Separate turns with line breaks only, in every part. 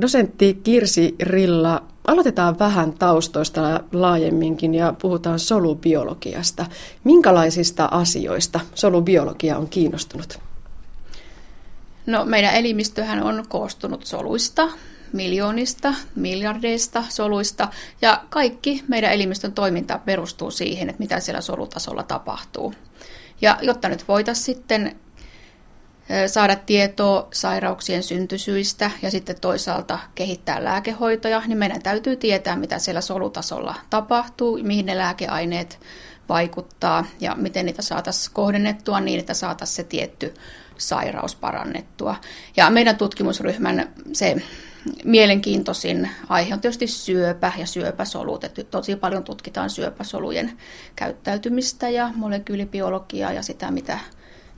Dosentti Kirsi Rilla, aloitetaan vähän taustoista laajemminkin ja puhutaan solubiologiasta. Minkälaisista asioista solubiologia on kiinnostunut?
No, meidän elimistöhän on koostunut soluista, miljoonista, miljardeista soluista ja kaikki meidän elimistön toiminta perustuu siihen, että mitä siellä solutasolla tapahtuu. Ja jotta nyt voitaisiin sitten saada tietoa sairauksien syntysyistä ja sitten toisaalta kehittää lääkehoitoja, niin meidän täytyy tietää, mitä siellä solutasolla tapahtuu, mihin ne lääkeaineet vaikuttaa ja miten niitä saataisiin kohdennettua niin, että saataisiin se tietty sairaus parannettua. Ja meidän tutkimusryhmän se mielenkiintoisin aihe on tietysti syöpä ja syöpäsolut. Että tosi paljon tutkitaan syöpäsolujen käyttäytymistä ja molekyylibiologiaa ja sitä, mitä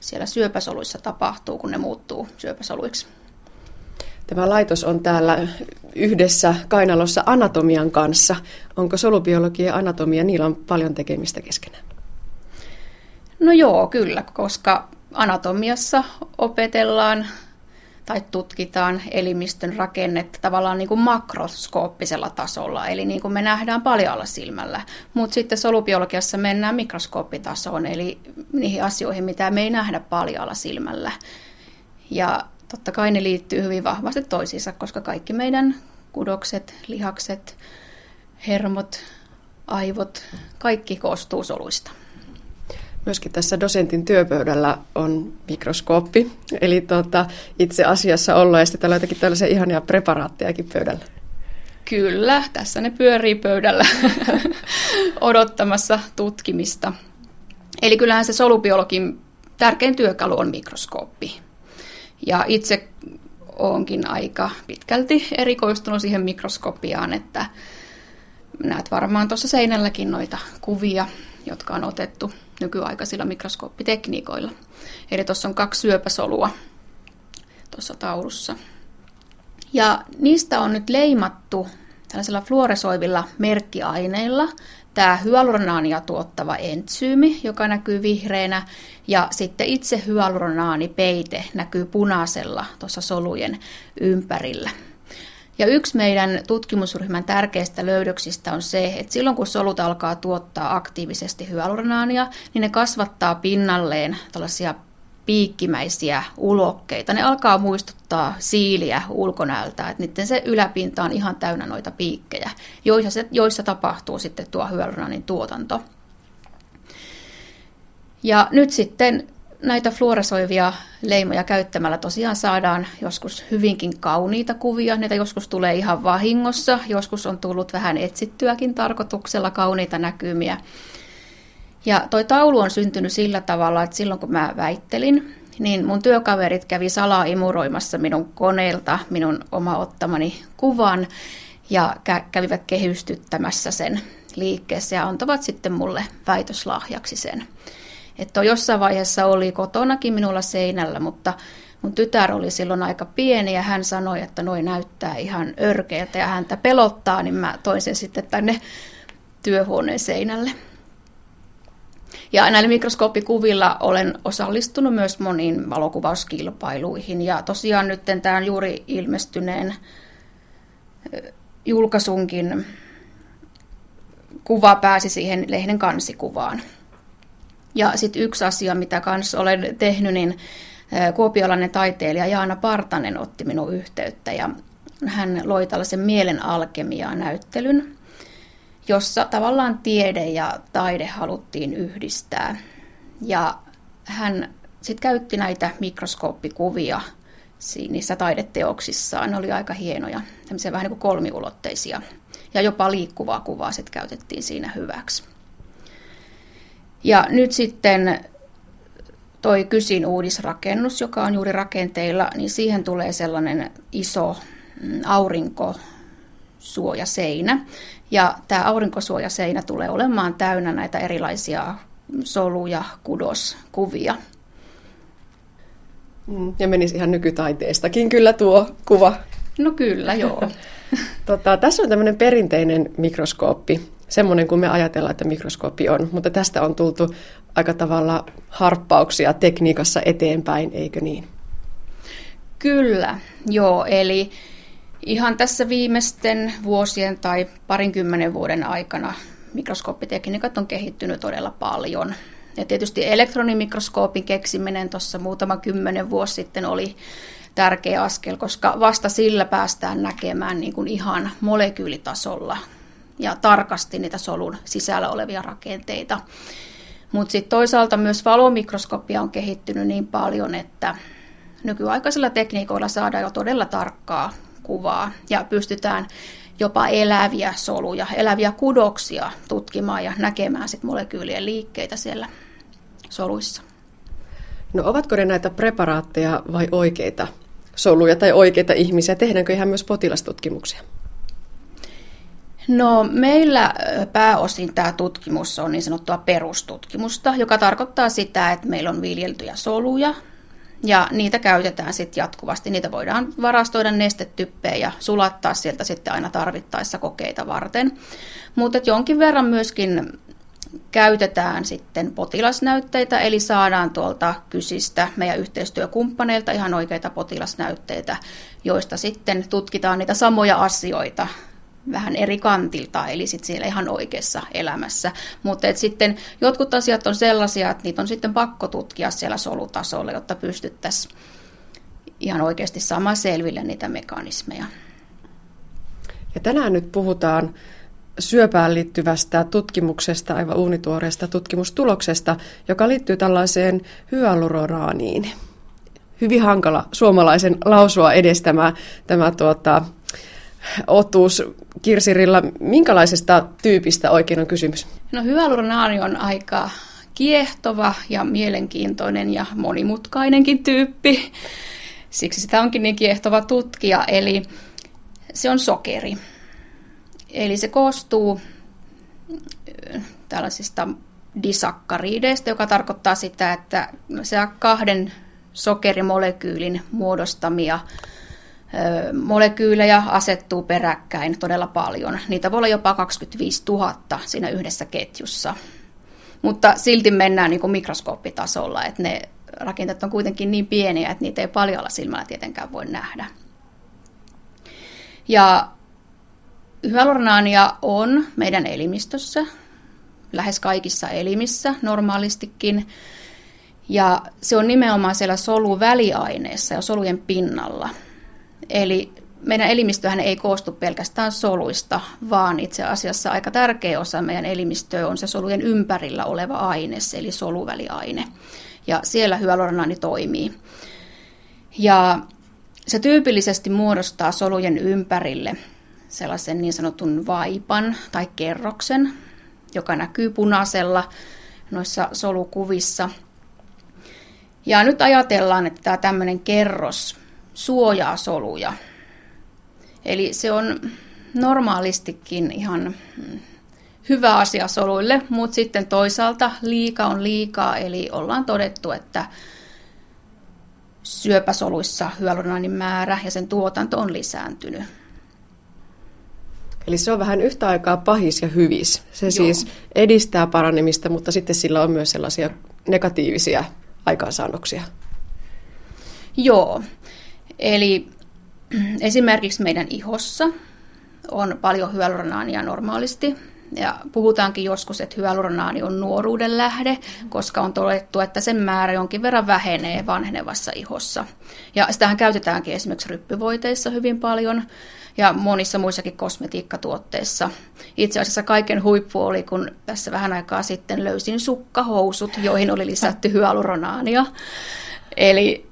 siellä syöpäsoluissa tapahtuu, kun ne muuttuu syöpäsoluiksi.
Tämä laitos on täällä yhdessä kainalossa anatomian kanssa. Onko solubiologia ja anatomia, niillä on paljon tekemistä keskenään?
No joo, kyllä, koska anatomiassa opetellaan tai tutkitaan elimistön rakennetta tavallaan niin kuin makroskooppisella tasolla, eli niin kuin me nähdään paljaalla silmällä. Mutta sitten solubiologiassa mennään mikroskooppitasoon, eli niihin asioihin, mitä me ei nähdä paljaalla silmällä. Ja totta kai ne liittyy hyvin vahvasti toisiinsa, koska kaikki meidän kudokset, lihakset, hermot, aivot, kaikki koostuu soluista.
Myöskin tässä dosentin työpöydällä on mikroskooppi, eli tuota, itse asiassa ollaan, ja sitten täällä on jotakin tällaisia ihania preparaattejakin pöydällä.
Kyllä, tässä ne pyörii pöydällä odottamassa tutkimista. Eli kyllähän se solubiologin tärkein työkalu on mikroskooppi. Ja itse onkin aika pitkälti erikoistunut siihen mikroskopiaan, että näet varmaan tuossa seinälläkin noita kuvia, jotka on otettu nykyaikaisilla mikroskooppitekniikoilla. Eli tuossa on kaksi syöpäsolua tuossa taulussa. Ja niistä on nyt leimattu tällaisilla fluoresoivilla merkkiaineilla tämä hyaluronaania tuottava entsyymi, joka näkyy vihreänä, ja sitten itse hyaluronaanipeite näkyy punaisella tuossa solujen ympärillä. Ja yksi meidän tutkimusryhmän tärkeistä löydöksistä on se, että silloin kun solut alkaa tuottaa aktiivisesti hyaluronaania, niin ne kasvattaa pinnalleen tällaisia piikkimäisiä ulokkeita. Ne alkaa muistuttaa siiliä ulkonäöltä, että niiden se yläpinta on ihan täynnä noita piikkejä, joissa, se, joissa tapahtuu sitten tuo hyaluronaanin tuotanto. Ja nyt sitten näitä fluoresoivia leimoja käyttämällä tosiaan saadaan joskus hyvinkin kauniita kuvia. Niitä joskus tulee ihan vahingossa, joskus on tullut vähän etsittyäkin tarkoituksella kauniita näkymiä. Ja toi taulu on syntynyt sillä tavalla, että silloin kun mä väittelin, niin mun työkaverit kävi salaa imuroimassa minun koneelta minun oma ottamani kuvan ja kävivät kehystyttämässä sen liikkeessä ja antavat sitten mulle väitöslahjaksi sen. Että jossain vaiheessa oli kotonakin minulla seinällä, mutta mun tytär oli silloin aika pieni ja hän sanoi, että noin näyttää ihan örkeältä ja häntä pelottaa, niin mä toin sen sitten tänne työhuoneen seinälle. Ja näillä mikroskooppikuvilla olen osallistunut myös moniin valokuvauskilpailuihin. Ja tosiaan nyt tämän juuri ilmestyneen julkaisunkin kuva pääsi siihen lehden kansikuvaan. Ja sitten yksi asia, mitä kanssa olen tehnyt, niin kuopiolainen taiteilija Jaana Partanen otti minun yhteyttä ja hän loi tällaisen mielen alkemiaa näyttelyn, jossa tavallaan tiede ja taide haluttiin yhdistää. Ja hän sitten käytti näitä mikroskooppikuvia niissä taideteoksissaan. Ne oli aika hienoja, tämmöisiä vähän niin kuin kolmiulotteisia. Ja jopa liikkuvaa kuvaa sitten käytettiin siinä hyväksi. Ja nyt sitten toi Kysin uudisrakennus, joka on juuri rakenteilla, niin siihen tulee sellainen iso mm, aurinkosuojaseinä. Ja tämä aurinkosuojaseinä tulee olemaan täynnä näitä erilaisia solu- ja kudoskuvia.
Mm, ja menisi ihan nykytaiteestakin kyllä tuo kuva.
No kyllä, joo.
tota, tässä on tämmöinen perinteinen mikroskooppi, semmoinen kuin me ajatellaan, että mikroskoopi on, mutta tästä on tultu aika tavalla harppauksia tekniikassa eteenpäin, eikö niin?
Kyllä, joo, eli Ihan tässä viimeisten vuosien tai parinkymmenen vuoden aikana mikroskooppitekniikat on kehittynyt todella paljon. Ja tietysti elektronimikroskoopin keksiminen tuossa muutama kymmenen vuosi sitten oli tärkeä askel, koska vasta sillä päästään näkemään niin kuin ihan molekyylitasolla ja tarkasti niitä solun sisällä olevia rakenteita. Mutta sitten toisaalta myös valomikroskopia on kehittynyt niin paljon, että nykyaikaisilla tekniikoilla saadaan jo todella tarkkaa kuvaa ja pystytään jopa eläviä soluja, eläviä kudoksia tutkimaan ja näkemään sit molekyylien liikkeitä siellä soluissa.
No ovatko ne näitä preparaatteja vai oikeita soluja tai oikeita ihmisiä? Tehdäänkö ihan myös potilastutkimuksia?
No meillä pääosin tämä tutkimus on niin sanottua perustutkimusta, joka tarkoittaa sitä, että meillä on viljeltyjä soluja ja niitä käytetään sitten jatkuvasti. Niitä voidaan varastoida nestetyppejä ja sulattaa sieltä sitten aina tarvittaessa kokeita varten. Mutta jonkin verran myöskin käytetään sitten potilasnäytteitä, eli saadaan tuolta kysistä meidän yhteistyökumppaneilta ihan oikeita potilasnäytteitä, joista sitten tutkitaan niitä samoja asioita vähän eri kantilta, eli sitten siellä ihan oikeassa elämässä. Mutta sitten jotkut asiat on sellaisia, että niitä on sitten pakko tutkia siellä solutasolla, jotta pystyttäisiin ihan oikeasti saamaan selville niitä mekanismeja.
Ja tänään nyt puhutaan syöpään liittyvästä tutkimuksesta, aivan uunituoreesta tutkimustuloksesta, joka liittyy tällaiseen hyaluronaaniin. Hyvin hankala suomalaisen lausua edes tämä, tuota, otuus Kirsirilla. Minkälaisesta tyypistä oikein on kysymys?
No hyaluronaani on aika kiehtova ja mielenkiintoinen ja monimutkainenkin tyyppi. Siksi sitä onkin niin kiehtova tutkia. Eli se on sokeri. Eli se koostuu tällaisista disakkariideista, joka tarkoittaa sitä, että se kahden sokerimolekyylin muodostamia molekyylejä asettuu peräkkäin todella paljon. Niitä voi olla jopa 25 000 siinä yhdessä ketjussa. Mutta silti mennään niin kuin mikroskooppitasolla, että ne rakenteet on kuitenkin niin pieniä, että niitä ei paljolla silmällä tietenkään voi nähdä. Ja hyaluronaania on meidän elimistössä, lähes kaikissa elimissä normaalistikin. Ja se on nimenomaan siellä soluväliaineessa ja solujen pinnalla – Eli meidän elimistöhän ei koostu pelkästään soluista, vaan itse asiassa aika tärkeä osa meidän elimistöä on se solujen ympärillä oleva aine, eli soluväliaine. Ja siellä hyaluronaani toimii. Ja se tyypillisesti muodostaa solujen ympärille sellaisen niin sanotun vaipan tai kerroksen, joka näkyy punaisella noissa solukuvissa. Ja nyt ajatellaan, että tämä tämmöinen kerros suojaa soluja. Eli se on normaalistikin ihan mm, hyvä asia soluille, mutta sitten toisaalta liika on liikaa, eli ollaan todettu, että syöpäsoluissa hyaluronaanin määrä ja sen tuotanto on lisääntynyt.
Eli se on vähän yhtä aikaa pahis ja hyvis. Se Joo. siis edistää paranemista, mutta sitten sillä on myös sellaisia negatiivisia aikaansaannoksia.
Joo, Eli esimerkiksi meidän ihossa on paljon hyaluronaania normaalisti. Ja puhutaankin joskus, että hyaluronaani on nuoruuden lähde, koska on todettu, että sen määrä jonkin verran vähenee vanhenevassa ihossa. Ja sitähän käytetäänkin esimerkiksi ryppyvoiteissa hyvin paljon ja monissa muissakin kosmetiikkatuotteissa. Itse asiassa kaiken huippu oli, kun tässä vähän aikaa sitten löysin sukkahousut, joihin oli lisätty hyaluronaania. Eli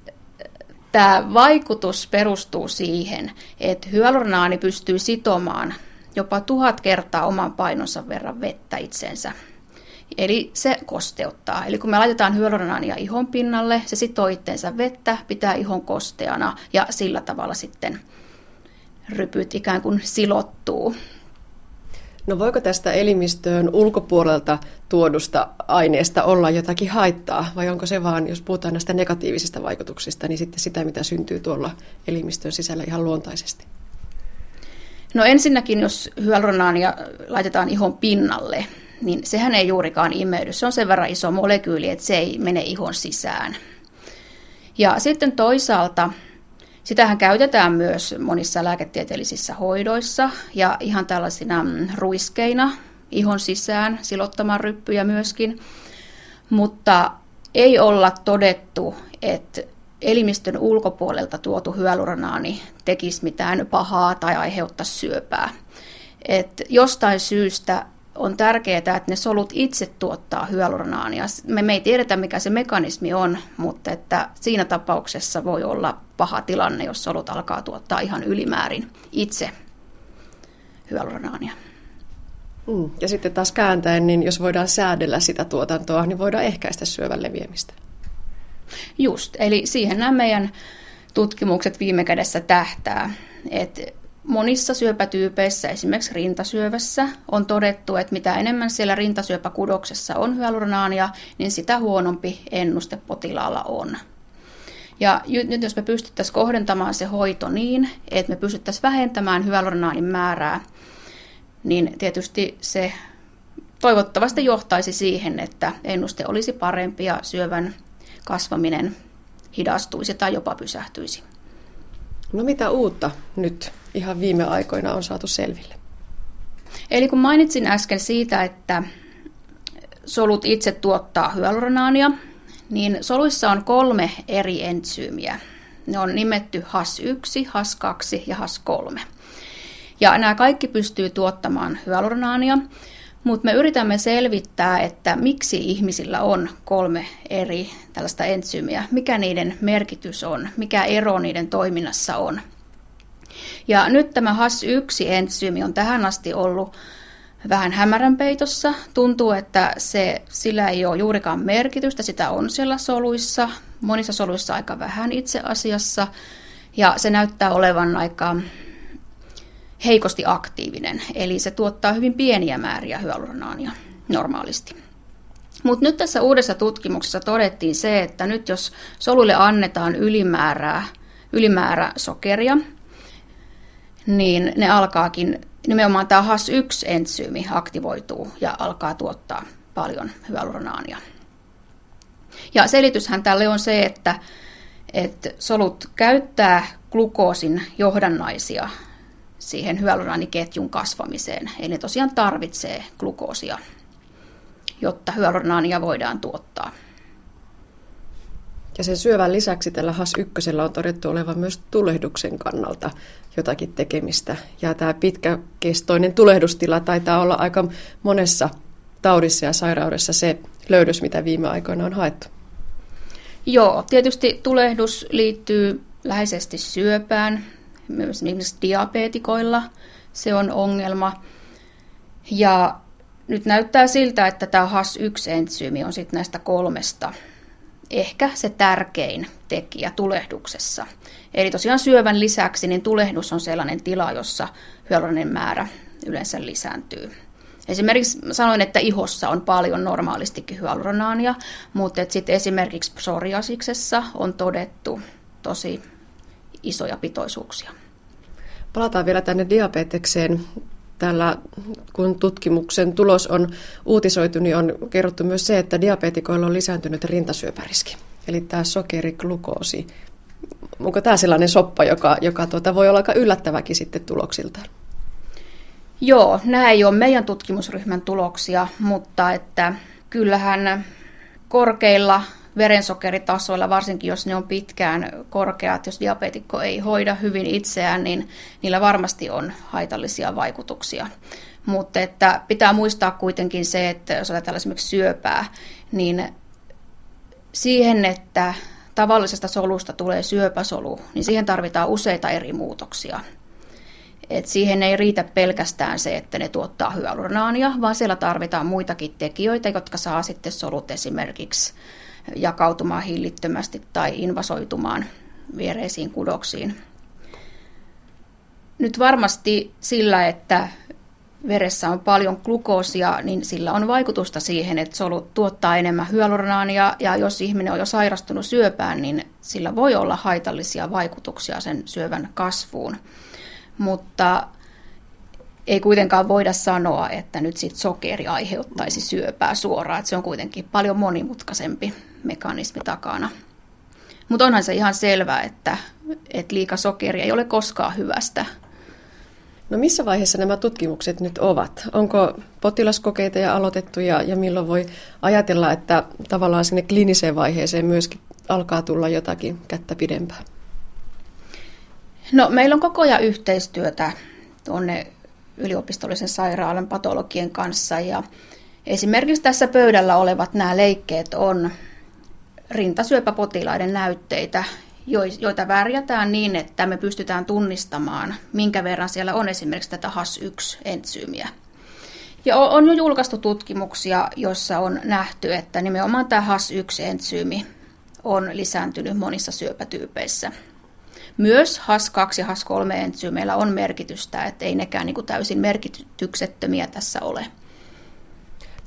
tämä vaikutus perustuu siihen, että hyaluronaani pystyy sitomaan jopa tuhat kertaa oman painonsa verran vettä itsensä. Eli se kosteuttaa. Eli kun me laitetaan hyaluronaania ihon pinnalle, se sitoo itteensä vettä, pitää ihon kosteana ja sillä tavalla sitten rypyt ikään kuin silottuu.
No voiko tästä elimistöön ulkopuolelta tuodusta aineesta olla jotakin haittaa, vai onko se vaan, jos puhutaan näistä negatiivisista vaikutuksista, niin sitten sitä, mitä syntyy tuolla elimistön sisällä ihan luontaisesti?
No ensinnäkin, jos hyaluronaania laitetaan ihon pinnalle, niin sehän ei juurikaan imeydy. Se on sen verran iso molekyyli, että se ei mene ihon sisään. Ja sitten toisaalta Sitähän käytetään myös monissa lääketieteellisissä hoidoissa ja ihan tällaisina mm, ruiskeina ihon sisään, silottamaan ryppyjä myöskin. Mutta ei olla todettu, että elimistön ulkopuolelta tuotu hyaluranaani tekisi mitään pahaa tai aiheuttaisi syöpää. Et jostain syystä on tärkeää, että ne solut itse tuottaa hyaluranaania. Me, me ei tiedetä, mikä se mekanismi on, mutta että siinä tapauksessa voi olla paha tilanne, jos solut alkaa tuottaa ihan ylimäärin itse hyaluranaania.
Mm. Ja sitten taas kääntäen, niin jos voidaan säädellä sitä tuotantoa, niin voidaan ehkäistä syövän leviämistä.
Just, eli siihen nämä meidän tutkimukset viime kädessä tähtää. että monissa syöpätyypeissä, esimerkiksi rintasyövässä, on todettu, että mitä enemmän siellä rintasyöpäkudoksessa on hyaluranaania, niin sitä huonompi ennuste potilaalla on. Ja nyt jos me pystyttäisiin kohdentamaan se hoito niin, että me pystyttäisiin vähentämään hyaluronaanin määrää, niin tietysti se toivottavasti johtaisi siihen, että ennuste olisi parempi ja syövän kasvaminen hidastuisi tai jopa pysähtyisi.
No mitä uutta nyt ihan viime aikoina on saatu selville?
Eli kun mainitsin äsken siitä, että solut itse tuottaa hyaluranaania, niin soluissa on kolme eri entsyymiä. Ne on nimetty HAS1, HAS2 ja HAS3. Ja nämä kaikki pystyy tuottamaan hyaluranaania, mutta me yritämme selvittää, että miksi ihmisillä on kolme eri tällaista entsyymiä, mikä niiden merkitys on, mikä ero niiden toiminnassa on. Ja nyt tämä HAS1-entsyymi on tähän asti ollut vähän hämärän peitossa. Tuntuu, että se, sillä ei ole juurikaan merkitystä, sitä on siellä soluissa, monissa soluissa aika vähän itse asiassa, ja se näyttää olevan aika heikosti aktiivinen, eli se tuottaa hyvin pieniä määriä hyaluranaania normaalisti. Mutta nyt tässä uudessa tutkimuksessa todettiin se, että nyt jos soluille annetaan ylimäärää, ylimäärä sokeria, niin ne alkaakin, nimenomaan tämä HAS1-entsyymi aktivoituu ja alkaa tuottaa paljon hyaluranaania. Ja selityshän tälle on se, että, että solut käyttää glukoosin johdannaisia siihen hyaluronaniketjun kasvamiseen. Eli ne tosiaan tarvitsee glukoosia, jotta hyaluronaania voidaan tuottaa.
Ja sen syövän lisäksi tällä HAS1 on todettu olevan myös tulehduksen kannalta jotakin tekemistä. Ja tämä pitkäkestoinen tulehdustila taitaa olla aika monessa taudissa ja sairaudessa se löydös, mitä viime aikoina on haettu.
Joo, tietysti tulehdus liittyy läheisesti syöpään, myös esimerkiksi diabetikoilla se on ongelma. Ja nyt näyttää siltä, että tämä HAS1-entsyymi on sitten näistä kolmesta ehkä se tärkein tekijä tulehduksessa. Eli tosiaan syövän lisäksi niin tulehdus on sellainen tila, jossa hyaluronin määrä yleensä lisääntyy. Esimerkiksi sanoin, että ihossa on paljon normaalistikin hyaluronaania, mutta sitten esimerkiksi psoriasiksessa on todettu tosi isoja pitoisuuksia.
Palataan vielä tänne diabetekseen. Täällä, kun tutkimuksen tulos on uutisoitu, niin on kerrottu myös se, että diabetikoilla on lisääntynyt rintasyöpäriski. Eli tämä sokeriglukoosi. Onko tämä sellainen soppa, joka, joka tuota, voi olla aika yllättäväkin sitten tuloksiltaan?
Joo, nämä ei ole meidän tutkimusryhmän tuloksia, mutta että kyllähän korkeilla verensokeritasoilla, varsinkin jos ne on pitkään korkeat, jos diabetikko ei hoida hyvin itseään, niin niillä varmasti on haitallisia vaikutuksia. Mutta että pitää muistaa kuitenkin se, että jos ajatellaan esimerkiksi syöpää, niin siihen, että tavallisesta solusta tulee syöpäsolu, niin siihen tarvitaan useita eri muutoksia. Et siihen ei riitä pelkästään se, että ne tuottaa hyaluranaania, vaan siellä tarvitaan muitakin tekijöitä, jotka saa sitten solut esimerkiksi jakautumaan hillittömästi tai invasoitumaan viereisiin kudoksiin. Nyt varmasti sillä, että veressä on paljon glukoosia, niin sillä on vaikutusta siihen, että solut tuottaa enemmän hyaluranaania, ja jos ihminen on jo sairastunut syöpään, niin sillä voi olla haitallisia vaikutuksia sen syövän kasvuun. Mutta ei kuitenkaan voida sanoa, että nyt sit sokeri aiheuttaisi syöpää suoraan, että se on kuitenkin paljon monimutkaisempi mekanismi takana. Mutta onhan se ihan selvää, että, että liika sokeri ei ole koskaan hyvästä.
No missä vaiheessa nämä tutkimukset nyt ovat? Onko potilaskokeita ja aloitettu ja, ja milloin voi ajatella, että tavallaan sinne kliiniseen vaiheeseen myöskin alkaa tulla jotakin kättä pidempää?
No meillä on koko ajan yhteistyötä tuonne yliopistollisen sairaalan patologien kanssa ja esimerkiksi tässä pöydällä olevat nämä leikkeet on rintasyöpäpotilaiden näytteitä, joita värjätään niin, että me pystytään tunnistamaan, minkä verran siellä on esimerkiksi tätä HAS1-entsyymiä. Ja on jo julkaistu tutkimuksia, joissa on nähty, että nimenomaan tämä HAS1-entsyymi on lisääntynyt monissa syöpätyypeissä. Myös HAS2 ja HAS3-entsyymeillä on merkitystä, että ei nekään niin kuin täysin merkityksettömiä tässä ole.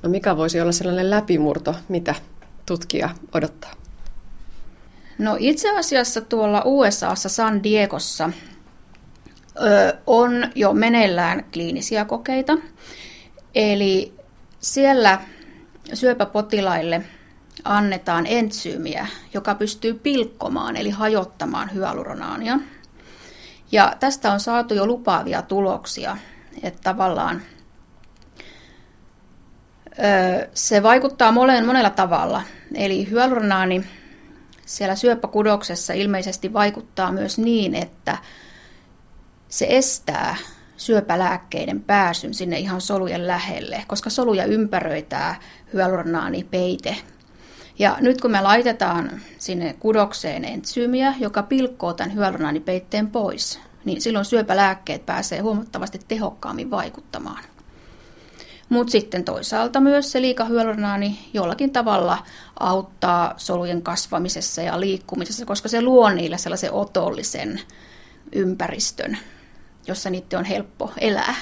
No mikä voisi olla sellainen läpimurto, mitä tutkija odottaa?
No itse asiassa tuolla USAssa San Diegossa on jo meneillään kliinisiä kokeita. Eli siellä syöpäpotilaille annetaan entsyymiä, joka pystyy pilkkomaan eli hajottamaan hyaluronaania. Ja tästä on saatu jo lupaavia tuloksia, että tavallaan se vaikuttaa monella tavalla. Eli hyaluronaani siellä syöpäkudoksessa ilmeisesti vaikuttaa myös niin, että se estää syöpälääkkeiden pääsyn sinne ihan solujen lähelle, koska soluja ympäröitää hyaluronaanipeite. Ja nyt kun me laitetaan sinne kudokseen entsyymiä, joka pilkkoo tämän hyaluronaanipeitteen pois, niin silloin syöpälääkkeet pääsee huomattavasti tehokkaammin vaikuttamaan. Mutta sitten toisaalta myös se liikahyaluronaani jollakin tavalla auttaa solujen kasvamisessa ja liikkumisessa, koska se luo niille sellaisen otollisen ympäristön, jossa niiden on helppo elää.